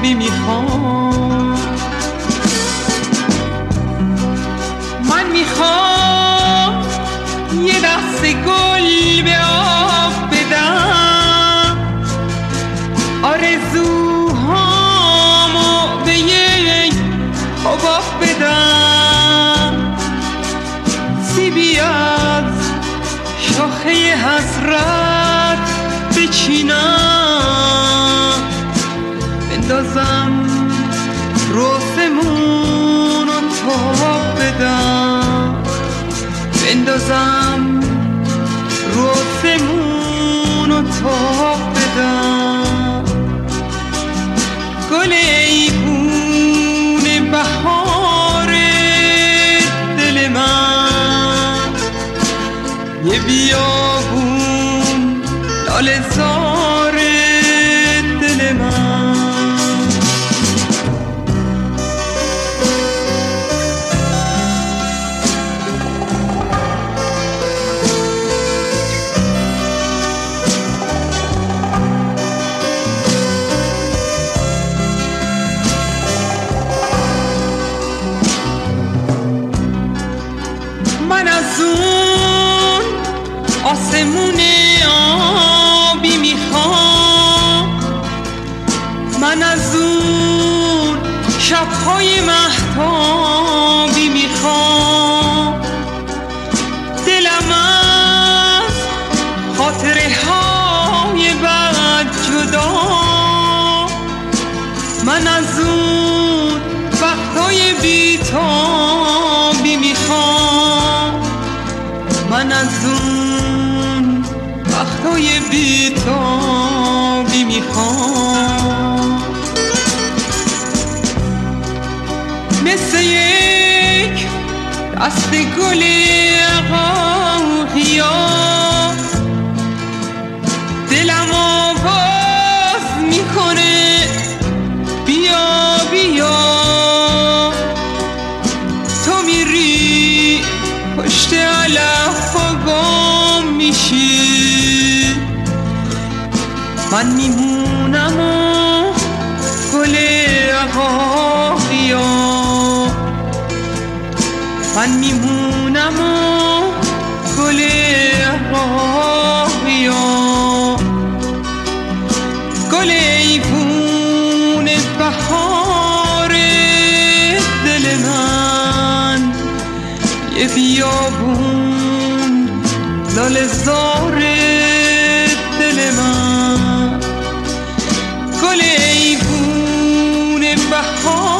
می‌خوام. من می‌خوام یه دست گل به آب بدم. آرزوهامو به یک حباب بدم. سیبی از شاخه حسرت بچینم. بندازم. روسمون رو تاب بدم. بندازم. روسمون رو تاب بدم. گل ایبون بهار دل من. یه بیابون آسمون آبی می‌خوام. من از اون شبهای محتابی می‌خوام. دلم از خاطره های بعد جدا. من از اون وقتای بیتان لاله بیتابی می‌خوام. مثل یک دست گل من میمونم و بیا. من میمونم و گل بیا. گل ایفون بهار دل من یه بیابون لال زار دل من. گل ایفون بهار.